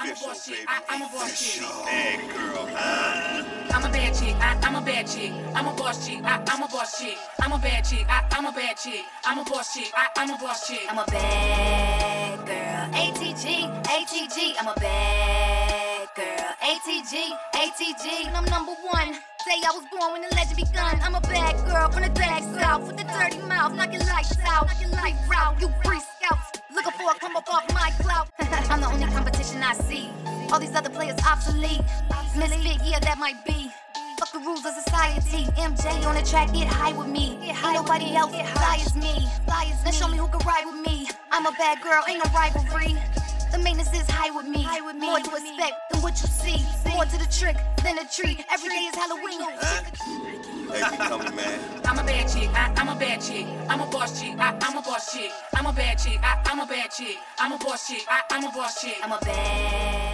I'm a official, boss chick. I, I'm a boss chick. bad girl. I'm a bad chick. I, I'm a bad chick. I'm a boss chick. I, I'm a boss chick. I'm a bad chick. I, I'm a bad chick. I'm a boss chick. I, I'm a boss chick. I'm a bad girl. ATG, ATG. I'm a bad girl. ATG, ATG. And I'm number one. Say I was born when the legend begun. I'm a bad girl from the back south with the dirty mouth, knocking lights out, knocking lights out. You free scouts looking for a come up off my clout. I'm the only competition I see. All these other players obsolete. Misfit, yeah, that might be. Fuck the rules of society. MJ on the track, get high with me. Ain't nobody else fly as me. Now show me who can ride with me. I'm a bad girl, ain't no rivalry. The maintenance is high with me. More to expect than what you see. More to the trick than a treat. Every day is Halloween. Hey, coming, man? I'm a bad chick. I, I'm a bad chick. I'm a boss chick. I, I'm a boss chick. I'm a bad chick. I, I'm a bad chick. I'm a boss chick. I, I'm a boss chick. I'm a bad